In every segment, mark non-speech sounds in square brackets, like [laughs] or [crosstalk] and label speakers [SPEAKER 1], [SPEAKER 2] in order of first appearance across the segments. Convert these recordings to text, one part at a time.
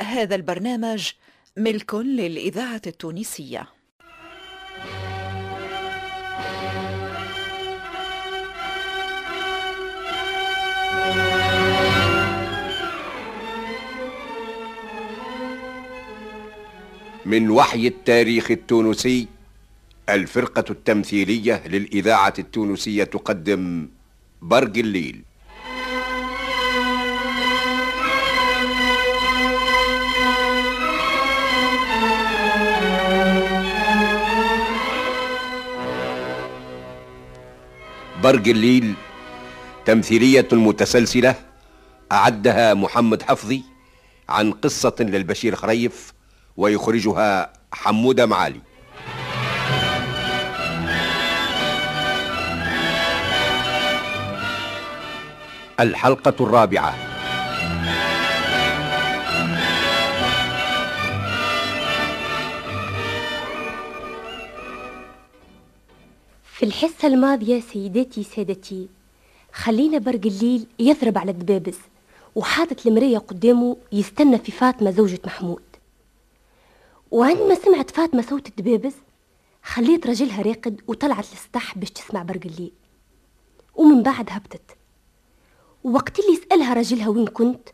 [SPEAKER 1] هذا البرنامج ملك للإذاعة التونسية.
[SPEAKER 2] من وحي التاريخ التونسي الفرقة التمثيلية للإذاعة التونسية تقدم برق الليل. برق الليل تمثيلية متسلسلة أعدها محمد حفظي عن قصة للبشير خريف ويخرجها حمودة معالي. الحلقة الرابعة.
[SPEAKER 3] في الحصة الماضية سيداتي سادتي خلينا برق الليل يضرب على الدبابز وحاطط المراية قدامه يستنى في فاطمة زوجة محمود. وعندما سمعت فاطمة صوت الدبابز خليت رجلها راقد وطلعت للسطح باش تسمع برق الليل. ومن بعد هبطت. وقت اللي سألها رجلها وين كنت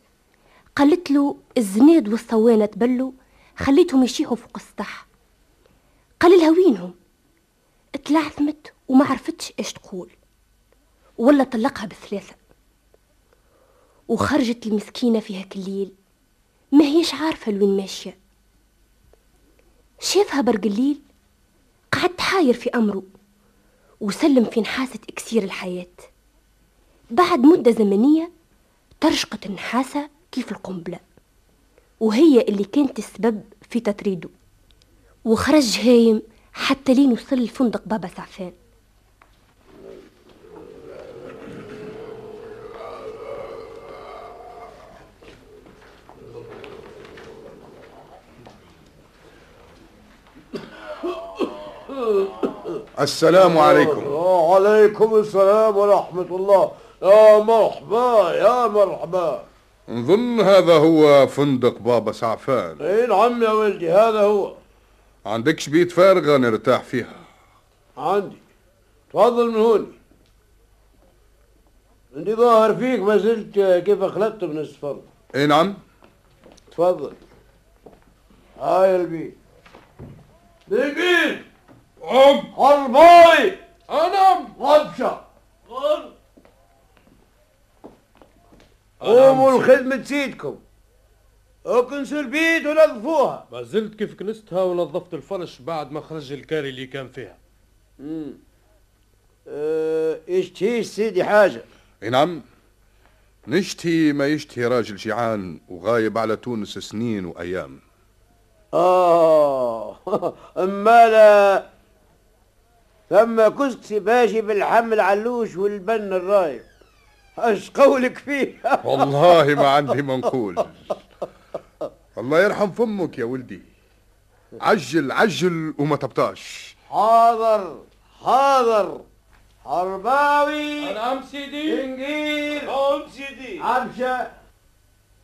[SPEAKER 3] قالت له الزناد والصوانة تبلوا خليتهم يشيحوا فوق السطح. قال لها وينهم؟ اتلعثمت وما عرفتش إيش تقول ولا طلقها بثلاثة. وخرجت المسكينة في هاك الليل ما هيش عارفة لوين ماشية. شافها برق الليل قعد حاير في أمره وسلم في نحاسة إكسير الحياة. بعد مدة زمنية ترشقت النحاسة كيف القنبلة وهي اللي كانت السبب في تطريده. وخرج هايم حتى لين وصل لفندق بابا سعفان.
[SPEAKER 4] السلام عليكم.
[SPEAKER 5] وعليكم السلام ورحمة الله. يا مرحبا يا مرحبا.
[SPEAKER 4] نظن هذا هو فندق بابا سعفان.
[SPEAKER 5] اي نعم يا ولدي هذا هو.
[SPEAKER 4] عندكش بيت فارغة نرتاح فيها.
[SPEAKER 5] عندي. تفضل من هوني عندي ظاهر فيك ما زلت كيف خلقت من السفر
[SPEAKER 4] إي نعم.
[SPEAKER 5] تفضل. هاي البيت. البيت.
[SPEAKER 4] عم
[SPEAKER 5] حرباي
[SPEAKER 4] انام
[SPEAKER 5] غبشة قوموا لخدمة سيدكم اكنسوا البيت ونظفوها.
[SPEAKER 6] ما زلت كيف كنستها ونظفت الفرش بعد ما خرج الكاري اللي كان فيها.
[SPEAKER 5] امم آه اشتهيش سيدي حاجة.
[SPEAKER 4] أي نعم. نشتهي ما يشتهي راجل جيعان وغايب على تونس سنين وأيام.
[SPEAKER 5] آه [laughs] أما لا. ثم كستي باشي بالحمل علوش والبن الرايب. أش قولك فيه
[SPEAKER 4] والله ما [laughs] عندي منقول. الله يرحم فمك يا ولدي. عجل عجل وما تبطاش.
[SPEAKER 5] حاضر حاضر. حرباوي.
[SPEAKER 6] نعم سيدي.
[SPEAKER 5] إنجيل.
[SPEAKER 6] نعم سيدي.
[SPEAKER 5] عبشة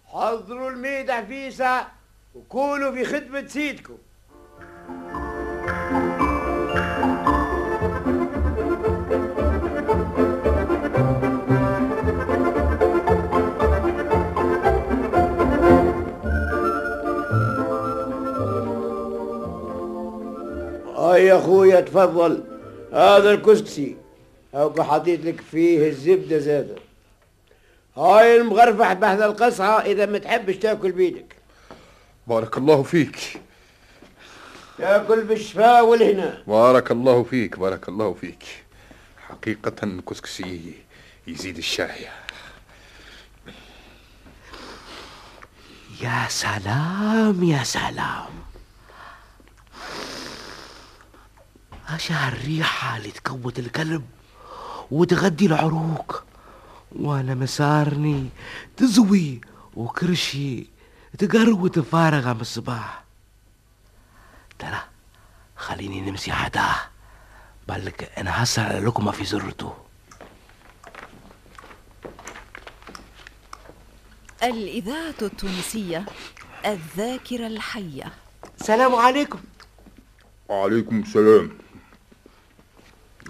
[SPEAKER 5] حضروا الميدة عفيسة وكونوا في خدمة سيدكم. يا أخويا تفضل. هذا الكسكسي هاو حطيت لك فيه الزبدة زاده هاي المغرفح بحذا القصعه إذا ما تحبش تأكل بيدك.
[SPEAKER 4] بارك الله فيك.
[SPEAKER 5] تأكل بالشفاء والهنا
[SPEAKER 4] بارك الله فيك بارك الله فيك. حقيقة كسكسي يزيد الشاي
[SPEAKER 7] يا سلام يا سلام. أشع الريحة اللي تكوت القلب وتغدي العروق وأنا مسارني تزوي وكرشي تقروت فارغة من الصباح. ترى خليني نمسي عداه بالك أنا هسه على لقمة في زرته.
[SPEAKER 1] الإذاعة التونسية الذاكرة الحية.
[SPEAKER 7] السلام عليكم.
[SPEAKER 4] وعليكم السلام.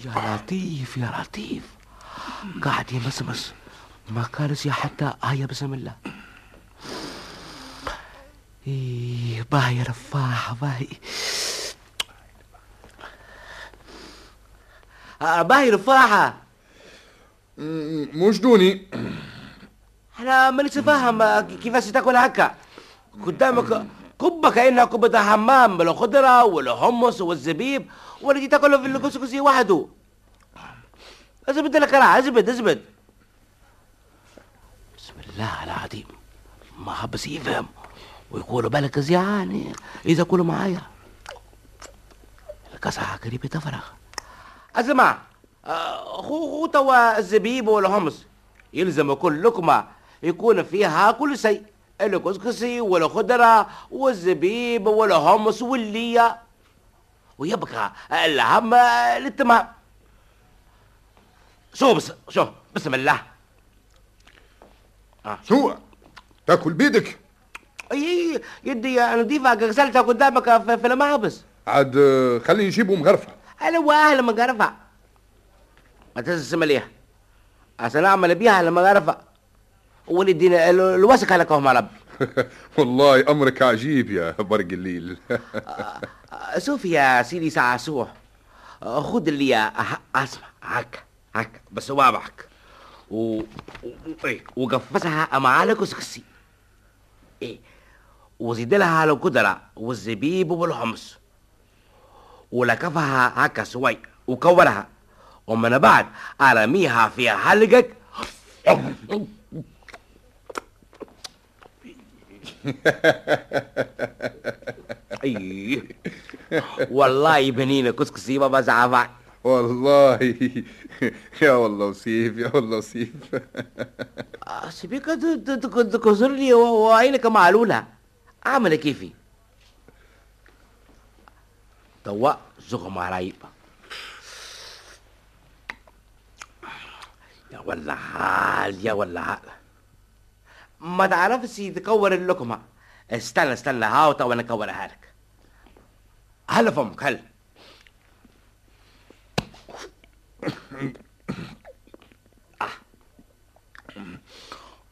[SPEAKER 7] يا لطيف يا لطيف. قاعد يمسمس ما كارس يا حتى آية بسم الله. إيه باهي رفاح باهي. آه باهي رفاحة.
[SPEAKER 4] م- مش دوني
[SPEAKER 7] أنا مانيش فاهم كيفاش تاكل هكا؟ قدامك كبة كأنها كبة حمام بالخضرة والحمص والزبيب ولا جيت تاكله في الكسكسي وحده. أزبد لك أنا أزبد أزبد. بسم الله العظيم. ما حبس يفهم. ويقولوا بالك زيان إذا كلوا معايا. القصعة قريبة تفرغ. اسمع خو خو توا الزبيب والحمص. يلزم كل لقمة يكون فيها كل شيء. الكسكسي والخضرة والزبيب والحمص واللية. ويبقى الهم للتمام. شو بس شو؟ بسم الله.
[SPEAKER 4] شو؟ تاكل بيدك؟
[SPEAKER 7] إي يدي نضيفة غسلتها قدامك في, المحبس
[SPEAKER 4] عاد آه، خليني نجيبه مغرفة
[SPEAKER 7] أنا واهل مقرفة. ما تنسى مليح عشان اعمل بيها المقرفة ولدي الوسخ لكم يا ربي
[SPEAKER 4] والله أمرك عجيب يا برق الليل.
[SPEAKER 7] شوف يا سيدي سعسوح خد اللي أسمع هكا هكا بس وابعك. و... و... إيه، وقفزها مع الكسكسي إيه وزيد لها القدرة والزبيب والحمص ولكفها هكا سوي وكورها. ومن بعد أرميها في حلقك. إيه والله بنينا كسكسي ما بزعفك
[SPEAKER 4] والله يا والله وسيف يا والله وسيف
[SPEAKER 7] سيبيك تكسرني وعينك معلولة أعمل كيفي توا زغم علي يا ولا حال يا ولا حال ما تعرفش تكور اللقمة استنى استنى هاو توا أنا اكورها لك. هل فمك؟ هل؟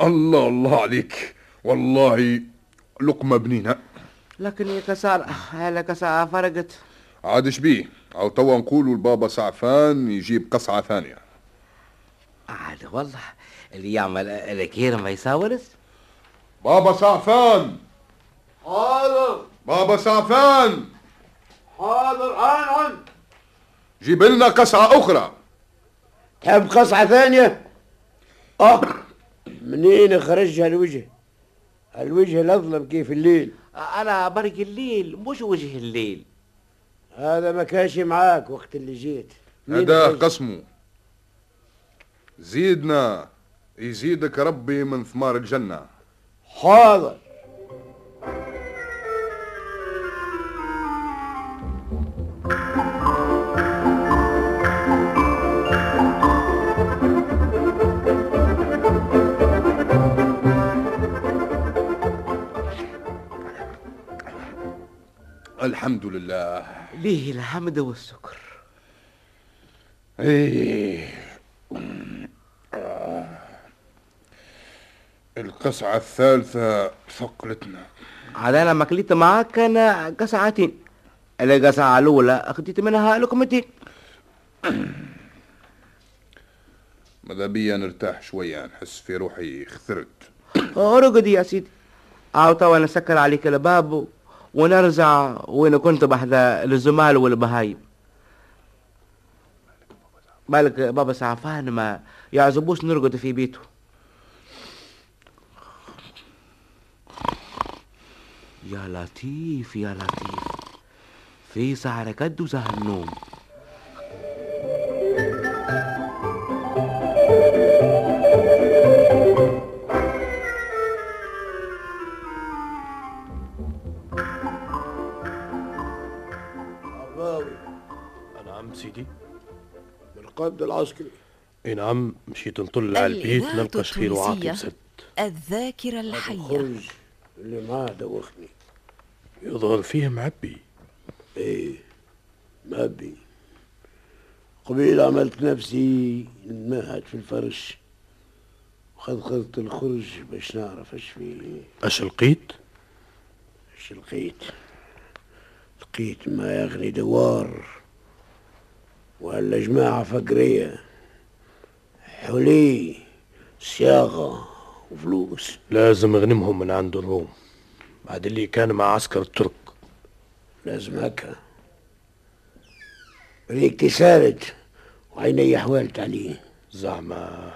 [SPEAKER 4] الله الله عليك. والله لقمة بنينة.
[SPEAKER 7] لكن يا كسار هلا كسار فرقت.
[SPEAKER 4] عاد شبيه أو توا نقولوا البابا سعفان يجيب قصعة ثانية.
[SPEAKER 7] عاد والله اللي يعمل الكير ما يساورس
[SPEAKER 4] بابا سعفان.
[SPEAKER 5] حاضر.
[SPEAKER 4] بابا سعفان.
[SPEAKER 5] حاضر. عن عن
[SPEAKER 4] جيب لنا قصعة أخرى.
[SPEAKER 5] تحب قصعة ثانية؟ آه منين خرجها الوجه؟ الوجه الأظلم كيف الليل؟
[SPEAKER 7] أنا برق الليل مش وجه الليل.
[SPEAKER 5] هذا ما كانش معاك وقت اللي جيت.
[SPEAKER 4] هذا
[SPEAKER 5] خرج؟
[SPEAKER 4] قسمه. زيدنا يزيدك ربي من ثمار الجنة.
[SPEAKER 5] حاضر
[SPEAKER 4] الحمد لله.
[SPEAKER 7] ليه الحمد والشكر؟
[SPEAKER 4] إيه. القصعة الثالثة ثقلتنا.
[SPEAKER 7] عاد أنا ما كليت معاك أنا قسعتين القسعة الأولى أخذت منها لقمتين [clears throat]
[SPEAKER 4] ماذا بيا نرتاح شوية نحس في روحي خثرت [clears throat]
[SPEAKER 7] ارقد يا سيدي. أو توا نسكر عليك الباب ونرجع وين كنت بحد الزمال والبهايم. بالك بابا سعفان ما يعزبوش نرقد في بيته. يا لطيف يا لطيف. في قد وسهر النوم.
[SPEAKER 5] الراوي
[SPEAKER 6] نعم سيدي.
[SPEAKER 5] العسكري.
[SPEAKER 6] إي نعم مشيت نطل على البيت نلقى شخير وعاقب
[SPEAKER 1] التونسية.
[SPEAKER 6] سد
[SPEAKER 1] الذاكرة الحية.
[SPEAKER 5] خرج اللي معاه دوخني
[SPEAKER 6] يظهر فيه معبي.
[SPEAKER 5] إيه ما بي قبيل عملت نفسي انمهد في الفرش. وخذخذت الخرج باش نعرف إيش فيه
[SPEAKER 6] اش لقيت؟
[SPEAKER 5] إيش لقيت؟ لقيت ما يغني دوار ولا جماعة فقرية. حلي صياغة وفلوس.
[SPEAKER 6] لازم أغنمهم من عند الروم. بعد اللي كان مع عسكر الترك.
[SPEAKER 5] لازم هكا. ريك سالت وعيني حوالت عليه
[SPEAKER 6] زعما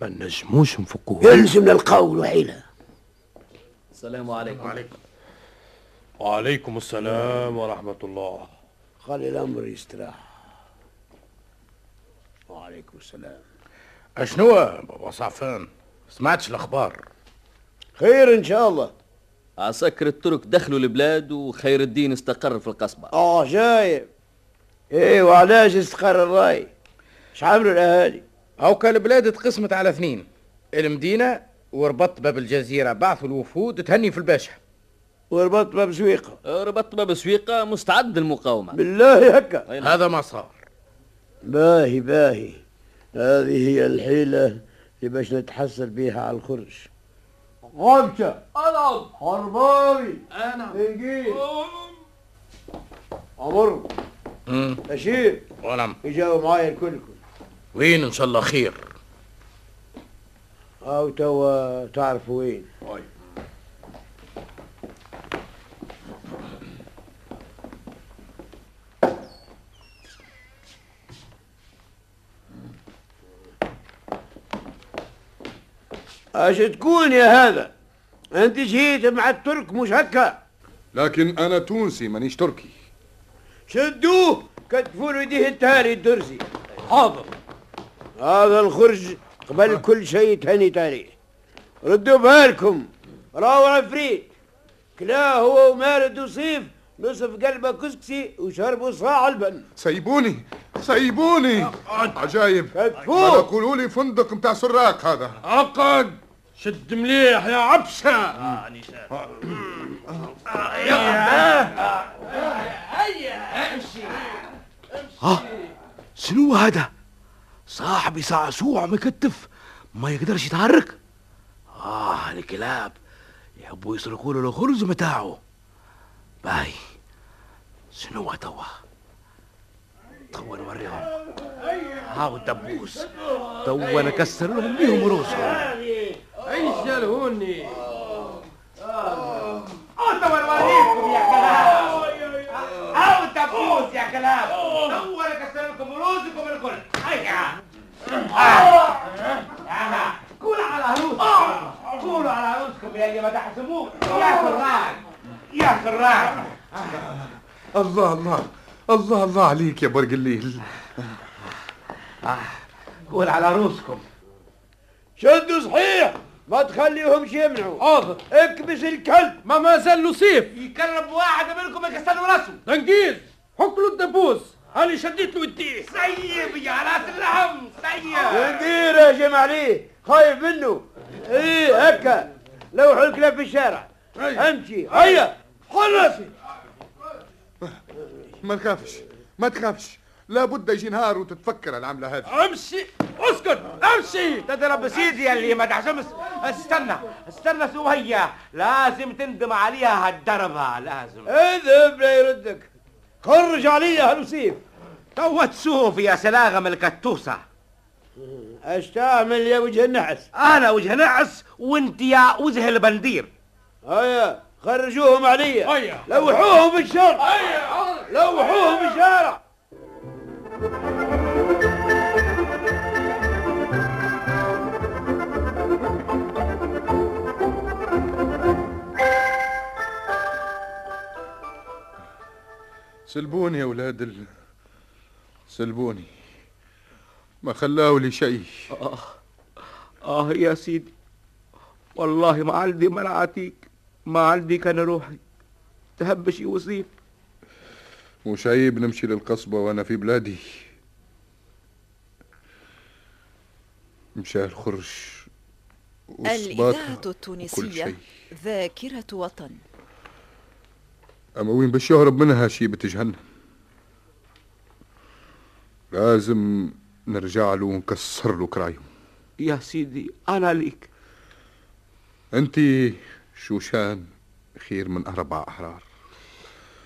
[SPEAKER 6] ما نجموش نفكوه.
[SPEAKER 5] يلزمنا القول وحيلة
[SPEAKER 8] السلام عليكم.
[SPEAKER 6] وعليكم. السلام ورحمة الله.
[SPEAKER 5] خلي الأمر يستراح. وعليكم السلام.
[SPEAKER 9] أشنو بابا صعفان؟ سمعتش الأخبار.
[SPEAKER 5] خير إن شاء الله.
[SPEAKER 8] عساكر الترك دخلوا البلاد وخير الدين استقر في القصبة.
[SPEAKER 5] آه جايب. إيه وعلاش استقر الرأي؟ إيش عملوا الأهالي
[SPEAKER 9] هاوكا البلاد اتقسمت على اثنين. المدينة وربط باب الجزيرة بعثوا الوفود تهني في الباشا.
[SPEAKER 5] وربط باب سويقة.
[SPEAKER 8] ربط باب سويقة مستعد للمقاومة.
[SPEAKER 5] بالله هكا.
[SPEAKER 9] هذا ما صار.
[SPEAKER 5] باهي باهي. هذه هي الحيلة اللي باش نتحصل بيها على الخرج. غمشة
[SPEAKER 8] ألعب
[SPEAKER 5] حرباوي
[SPEAKER 8] أنا.
[SPEAKER 5] إنجيل. عمر
[SPEAKER 9] امم
[SPEAKER 5] بشير.
[SPEAKER 9] ونعم.
[SPEAKER 5] يجاوا معايا الكلكم
[SPEAKER 9] وين إن شاء الله خير؟
[SPEAKER 5] أو توا تعرفوا وين. اش تكون يا هذا؟ انت جيت مع الترك مش هكا؟
[SPEAKER 4] لكن أنا تونسي مانيش تركي.
[SPEAKER 5] شدوه كتفوا له يديه التالي الدرسي حاضر. هذا الخرج قبل كل شيء تهني عليه ردوا بالكم راهو عفريت. كلا هو ومارد وصيف نصف قلبه كسكسي وشربوا صاع البن.
[SPEAKER 4] سيبوني. سيبوني. عجايب.
[SPEAKER 5] كتفوه.
[SPEAKER 4] ما تقولوا لي فندق متاع سراق هذا.
[SPEAKER 6] عقد شد مليح يا عبشة.
[SPEAKER 7] شنو هذا؟ صاحبي صعصوع مكتف ما يقدرش يتحرك. آه الكلاب يحبوا يسرقوا له الخرز متاعه باي. شنو توا؟ توا نوريهم هاو الدبوس توا نكسر لهم بيهم روسهم
[SPEAKER 6] إيش جالهوني
[SPEAKER 7] توا نوريكم يا كلاب هاو الدبوس يا كلاب. توا نكسر لكم روسكم الكل. هيا. على روسكم قولوا على روسكم يا اللي ما تحسبوه. يا سراج يا سراج
[SPEAKER 4] الله الله. الله الله عليك يا برق الليل.
[SPEAKER 7] قول على روسكم.
[SPEAKER 5] شدوا صحيح ما تخليهمش يمنعوا
[SPEAKER 6] حاضر.
[SPEAKER 5] اكبس الكلب.
[SPEAKER 6] ما ما زال له سيف
[SPEAKER 7] يكرب واحد منكم يكسر راسه.
[SPEAKER 6] تنقيز. حك له الدبوس. هاني شديت له يديه
[SPEAKER 7] سيب يا راس اللحم سيب.
[SPEAKER 5] ندير يا جماعة عليه خايف منه. إيه هكا. لوحوا الكلاب في الشارع. أمشي. هيا. خلص.
[SPEAKER 4] ما تخافش ما تخافش. لابد يجي نهار وتتفكر العملة هذه.
[SPEAKER 6] امشي اسكت امشي.
[SPEAKER 7] تضرب سيدي يا اللي ما تحسبش استنى استنى سوية. لازم تندم عليها هالضربة لازم.
[SPEAKER 5] اذهب لا يردك. خرج علي هالوسيف
[SPEAKER 7] توا تشوف يا سلاغم الكتوسة
[SPEAKER 5] اش تعمل يا وجه النحس.
[SPEAKER 7] أنا وجه نعس وانت يا وجه البندير.
[SPEAKER 5] هيا. خرجوهم علي
[SPEAKER 6] هيا.
[SPEAKER 5] لوحوهم في الشارع. لوحوهم في الشارع.
[SPEAKER 4] سلبوني يا ولاد ال... سلبوني. ما خلاوا لي شيء.
[SPEAKER 7] آه يا سيدي. والله ما عندي منعتيك ما عندي كان روحي. تهبش وصيف.
[SPEAKER 4] مش عيب نمشي للقصبة وأنا في بلادي. مشى الخرج
[SPEAKER 1] الإذاعة التونسية ذاكرة وطن.
[SPEAKER 4] أما وين باش يهرب منها شي بتجهنم لازم نرجع له ونكسر له كرايم
[SPEAKER 7] يا سيدي أنا ليك.
[SPEAKER 4] انت شوشان خير من أربع أحرار؟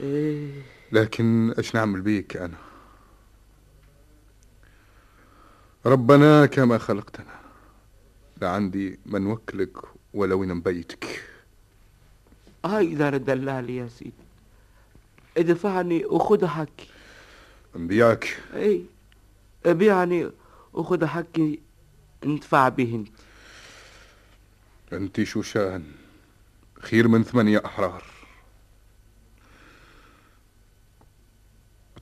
[SPEAKER 7] إيه.
[SPEAKER 4] لكن إيش نعمل بيك أنا؟ ربنا كما خلقتنا لا عندي من وكلك ولا وين مبيتك
[SPEAKER 7] هاي دار الدلال يا سيدي. ادفعني وخذ حقي.
[SPEAKER 4] نبيعك
[SPEAKER 7] اي أبيعني وخذ حقي ندفع به أنت.
[SPEAKER 4] أنت شوشان خير من ثمانية أحرار.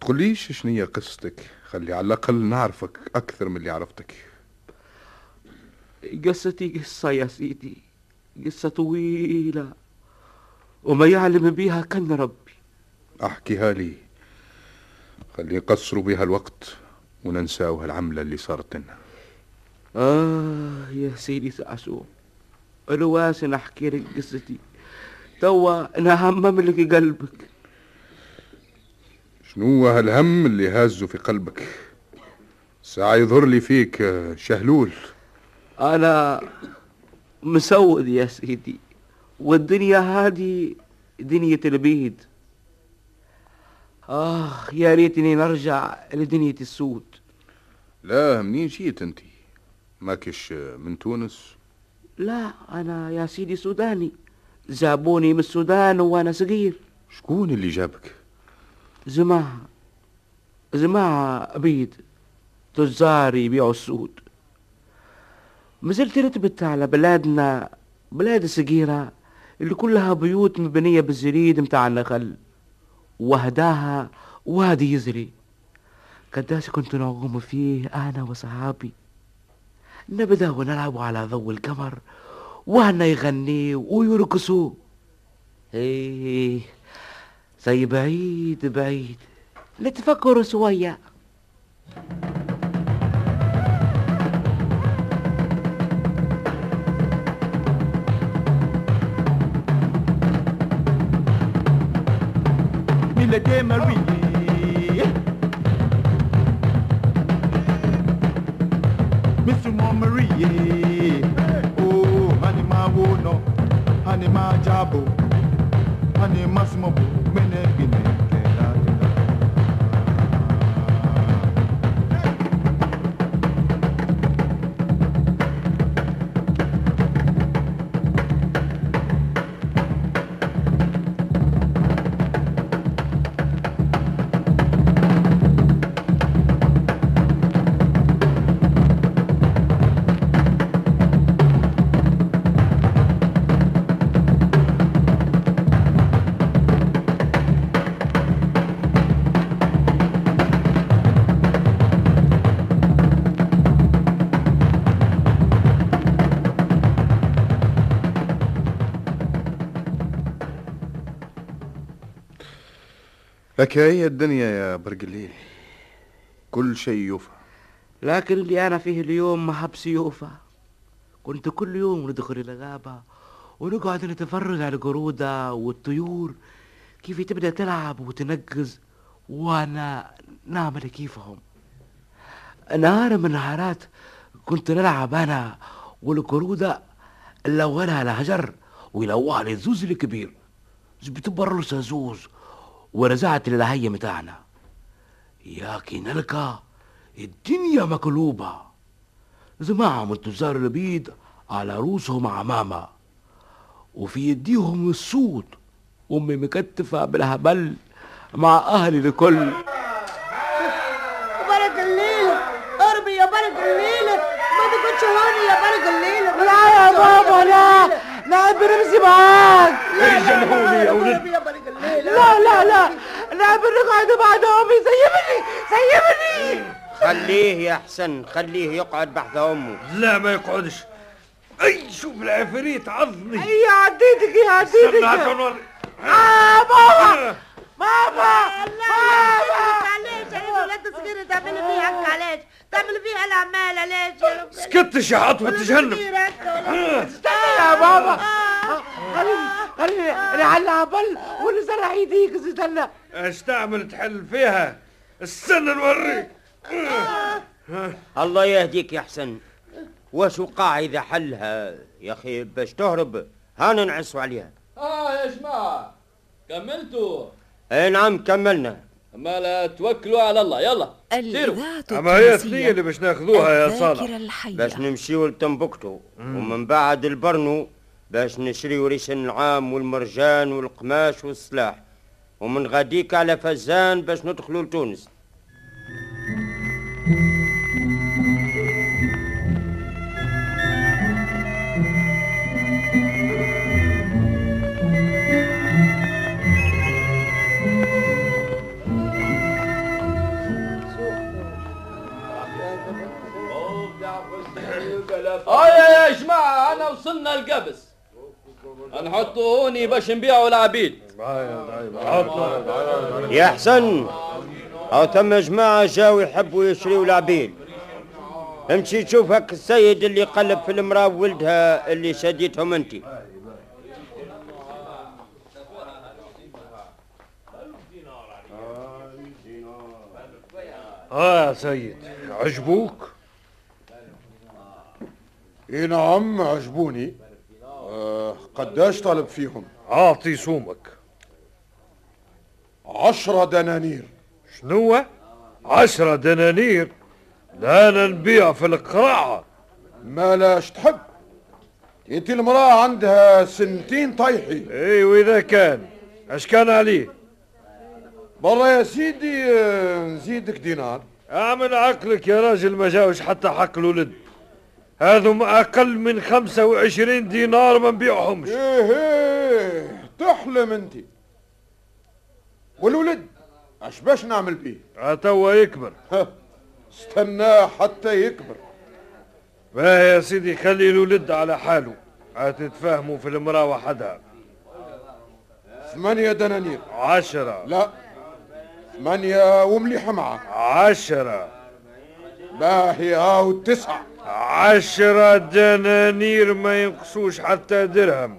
[SPEAKER 4] تقوليش شنية قصتك؟ خلي على الأقل نعرفك أكثر من اللي عرفتك.
[SPEAKER 7] قصتي قصة يا سيدي قصة طويلة وما يعلم بيها كان ربي.
[SPEAKER 4] أحكيها لي. خلي يقصروا بها الوقت وننساو هالعملة اللي صارت لنا.
[SPEAKER 7] آه يا سيدي سعسوع الواس أحكي لك قصتي. توا نهمم لك قلبك.
[SPEAKER 4] شنو هالهم اللي هازه في قلبك؟ ساعة يظهر لي فيك شهلول.
[SPEAKER 7] أنا مسود يا سيدي والدنيا هذه دنيا البيد. آه يا ريتني نرجع لدنيا السود.
[SPEAKER 4] لا منين جيت أنت؟ ماكش من تونس؟
[SPEAKER 7] لا أنا يا سيدي سوداني. جابوني من السودان وأنا صغير.
[SPEAKER 4] شكون اللي جابك؟
[SPEAKER 7] جماعة جماعة بيد تجار يبيعوا السود. مازلت رتبت على بلادنا بلاد صغيرة اللي كلها بيوت مبنية بالجريد متاع النخل. وهداها وادي يزري. قداش كنت نعوم فيه أنا وصحابي. نبدأ ونلعب على ضوء القمر وهنا يغني ويرقصوا. إيه زي بعيد بعيد. نتفكر شوية.
[SPEAKER 10] Milady Marie. bo ani masimo
[SPEAKER 4] لك هي الدنيا يا برقليل. كل شيء يوفى.
[SPEAKER 7] لكن اللي أنا فيه اليوم ما حب سيوفة كنت كل يوم ندخل الغابة ونقعد نتفرج على القرودة والطيور كيف تبدأ تلعب وتنقز وأنا نعمل كيفهم. نهار من نهارات كنت نلعب أنا والقرودة نلونها على حجر ويلوها على الزوز الكبير بتبرلس زوز ورزعت الهية متاعنا ياكي نلقى الدنيا مقلوبة جماعة من تجار البيض على رؤوسهم عمامة وفي يديهم السود أمي مكتفة بالهبل مع أهلي الكل
[SPEAKER 11] برك الليلة قربي يا برك الليلة ما تكونش هوني يا برك الليلة
[SPEAKER 7] لا يا بابا لا لا برمزي معاك
[SPEAKER 11] لا جنبوني يا ولد الليلة
[SPEAKER 7] لا لا. لا لا بنقعد بعد أمي. سيبني سيبني.
[SPEAKER 5] خليه يا حسن خليه يقعد بحث أمه.
[SPEAKER 6] لا ما يقعدش. أي شوف العفريت عضني
[SPEAKER 7] يا عديتك يا عديتك. آه بابا. بابا
[SPEAKER 11] لا عليك ولد صغير تعمل فيها هكا علاش تعمل فيها العمالة ليش يا رب
[SPEAKER 6] سكتش يا عطوة تجنب
[SPEAKER 7] يا بابا خليني بل ونزرع يديك استنى
[SPEAKER 6] إيش تعمل تحل فيها استنى نوريك
[SPEAKER 12] الله يهديك يا حسن واش وقع اذا حلها يا أخي باش تهرب هانا نعسوا عليها
[SPEAKER 8] آه يا جماعة كملتوا
[SPEAKER 12] اي نعم كملنا.
[SPEAKER 8] ما لا توكلوا على الله. يلا سيروا.
[SPEAKER 6] أما هي ثنية اللي باش ناخذوها يا صالح.
[SPEAKER 1] الحية.
[SPEAKER 12] باش نمشيو لتنبكتو. ومن بعد البرنو باش نشريو ريش النعام والمرجان والقماش والسلاح. ومن غاديك على فزان باش ندخلوا لتونس.
[SPEAKER 8] آه يا يا جماعة أنا وصلنا القبس. نحطوا هوني باش نبيعوا العبيد.
[SPEAKER 12] يا حسن هاو ثم جماعة جاو يحبوا يشريوا العبيد. امشي تشوف هك السيد اللي قلب في المرأة وولدها اللي شديتهم انت.
[SPEAKER 6] آه يا سيد عجبوك؟
[SPEAKER 13] إي نعم عجبوني. آه قداش طالب فيهم؟
[SPEAKER 6] أعطي سومك.
[SPEAKER 13] عشرة دنانير.
[SPEAKER 6] شنو عشرة دنانير. لا أنا نبيع في القراعة.
[SPEAKER 13] ما لاش تحب؟ انت المرأة عندها سنتين طيحي
[SPEAKER 6] إي وإذا كان. اش كان عليه؟
[SPEAKER 13] برا يا سيدي آه، نزيدك دينار.
[SPEAKER 6] اعمل عقلك يا راجل ما جاوش حتى حق الولد. هذم أقل من خمسة وعشرين دينار ما نبيعهمش
[SPEAKER 13] إيه إيه تحلم أنت. والولد أش باش نعمل بيه؟
[SPEAKER 6] توا يكبر.
[SPEAKER 13] استناه حتى يكبر.
[SPEAKER 6] ما يا سيدي خلي الولد على حاله. هتتفاهموا في المرأة وحدها.
[SPEAKER 13] ثمانية دنانير.
[SPEAKER 6] عشرة.
[SPEAKER 13] لا ثمانية ومليحة معك
[SPEAKER 6] عشرة.
[SPEAKER 13] باهي هاو تسعة.
[SPEAKER 6] عشرة دنانير ما ينقصوش حتى درهم.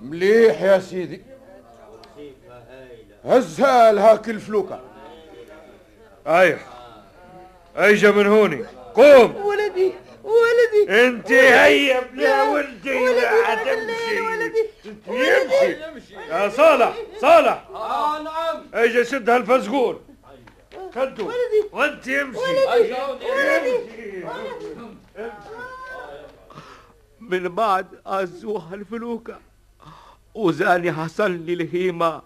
[SPEAKER 13] مليح يا سيدي. هزها لهاك الفلوكة.
[SPEAKER 6] ايح ايجا من هوني. قوم.
[SPEAKER 11] ولدي ولدي.
[SPEAKER 6] أنت هيا بلا ولدي لا تمشي يمشي. يا صالح صالح.
[SPEAKER 8] آه نعم.
[SPEAKER 6] ايجا شد هالفزقور خدته وانت يمشي
[SPEAKER 7] من بعد أزوها الفلوكة وزاني حصل لي الهيمة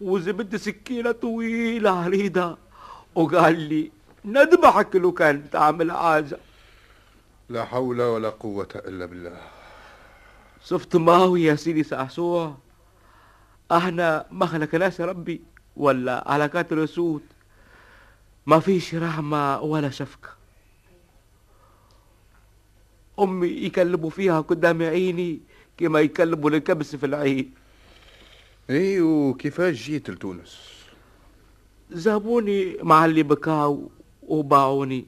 [SPEAKER 7] وزبد سكينة طويلة عريضة وقال لي نذبحك لو كان تعمل حاجة
[SPEAKER 13] لا حول ولا قوة إلا بالله.
[SPEAKER 7] شفت ماوي يا سيدي سعسوع إحنا ما خلقناش ربي ولا علاقات الاسود ما فيش رحمة ولا شفقة. أمي يكلموا فيها قدام عيني كما يكلموا الكبس في العين.
[SPEAKER 13] اي وكيفاش جيت لتونس؟
[SPEAKER 7] جابوني مع اللي بكاو وباعوني.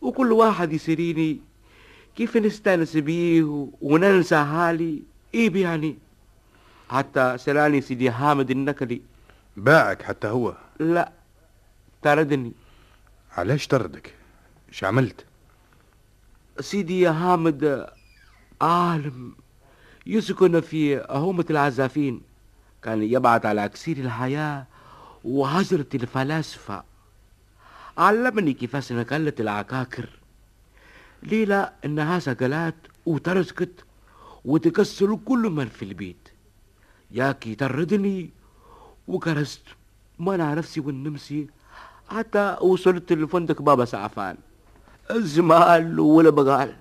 [SPEAKER 7] وكل واحد يسريني كيف نستانس بيه وننسى حالي. إيه بيعني؟ حتى سراني سيدي حامد النكلي
[SPEAKER 13] باعك حتى هو؟
[SPEAKER 7] لا. طردني
[SPEAKER 13] علاش طردك؟ إيش عملت؟
[SPEAKER 7] سيدي يا حامد عالم يسكن في هومة العزافين كان يبعث على أكسير الحياة وهجرة الفلاسفة. علمني كيفاش نقلت العكاكر. ليلة إنها سقلات وترسكت وتكسر كل من في البيت. ياكي طردني وكرست. منع نفسي والنمسي حتى وصلت لفندق بابا سعفان. الزمال ولا بقال.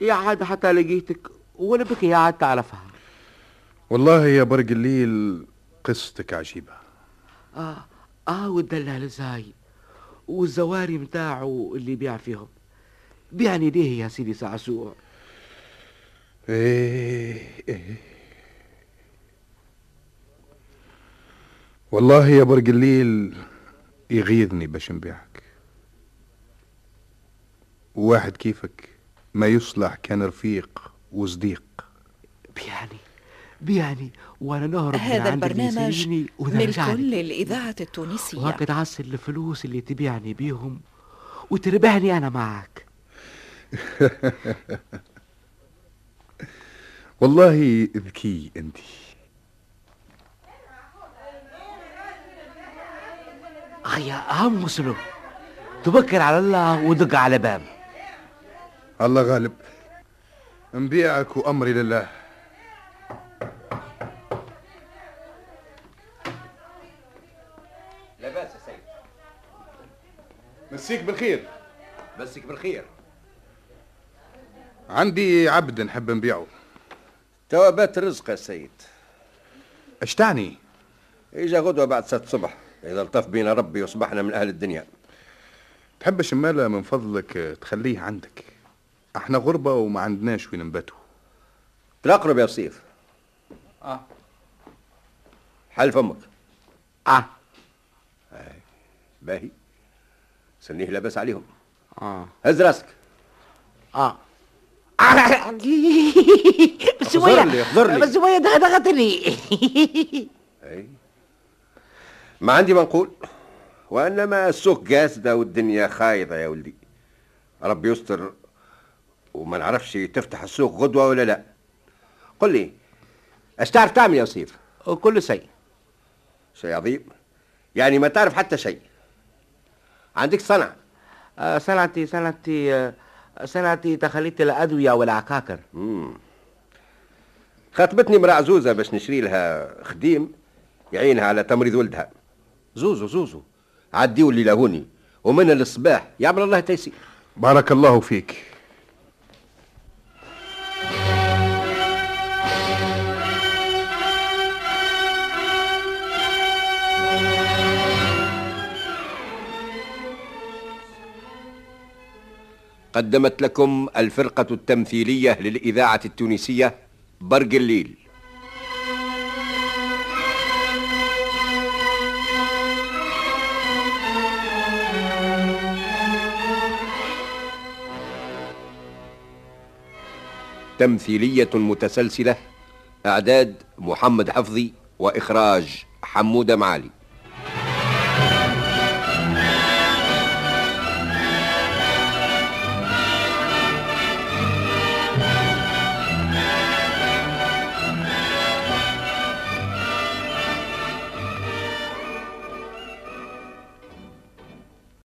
[SPEAKER 7] يا عاد حتى لقيتك ولا بك يا عاد تعرفها.
[SPEAKER 13] والله يا برق الليل قصتك عجيبة.
[SPEAKER 7] آه آه والدلال زاي. والزواري متاعه اللي بيع فيهم. بيعني ليه يا سيدي سعسوع؟
[SPEAKER 13] إيه إيه. والله يا برق الليل
[SPEAKER 4] يغيظني باش نبيعك. واحد كيفك؟ ما يصلح كان رفيق وصديق.
[SPEAKER 7] بيعني بيعني وأنا نهرب من
[SPEAKER 1] هذا
[SPEAKER 7] عند اللي
[SPEAKER 1] البرنامج ملك
[SPEAKER 7] رجعني.
[SPEAKER 1] للإذاعة التونسية.
[SPEAKER 7] وهكذا تعسل الفلوس اللي تبيعني بيهم وتربحني أنا معك. [laughs]
[SPEAKER 4] والله ذكي انت.
[SPEAKER 7] أخي هم وصلوا توكل على الله ودق على باب.
[SPEAKER 4] الله غالب. نبيعك وامري لله.
[SPEAKER 2] لا بأس يا سيد.
[SPEAKER 4] مسيك بالخير.
[SPEAKER 2] مسك بالخير.
[SPEAKER 4] عندي عبد نحب نبيعه.
[SPEAKER 2] توا بات الرزق يا سيد.
[SPEAKER 4] اش تعني
[SPEAKER 2] إجا غدوة بعد ست صبح. إذا الطف بينا ربي وصبحنا من أهل الدنيا.
[SPEAKER 4] تحب شمالة من فضلك تخليه عندك. إحنا غربة وما عندناش وين نباتوا.
[SPEAKER 2] تقرب يا صيف
[SPEAKER 8] آه.
[SPEAKER 2] حل فمك
[SPEAKER 7] آه.
[SPEAKER 2] باهي. سنيه لاباس عليهم.
[SPEAKER 7] آه.
[SPEAKER 2] هز راسك.
[SPEAKER 7] آه. [laughs]
[SPEAKER 2] لي.
[SPEAKER 7] بس شوية دغدغتني
[SPEAKER 2] أي. ما عندي ما نقول. وإنما السوق قاسده والدنيا خايضة يا ولدي. ربي يستر وما نعرفش تفتح السوق غدوة ولا لا. قل لي اش تعرف تعمل يا وصيف
[SPEAKER 7] كل شيء.
[SPEAKER 2] شيء عظيم. يعني ما تعرف حتى شيء. عندك صنعه
[SPEAKER 7] آه، صنعتي صنعتي آه، صنعتي تخليت الأدوية والعكاكر.
[SPEAKER 2] مم. خاطبتني امرأة عزوزة باش نشري لها خديم يعينها على تمريض ولدها. زوزو زوزو. عديوا اللي لهوني. ومن الصباح يعمل الله تيسير
[SPEAKER 4] بارك الله فيك.
[SPEAKER 2] قدمت لكم الفرقة التمثيلية للإذاعة التونسية برق الليل. تمثيلية متسلسلة إعداد محمد حفظي وإخراج حمودة معالي.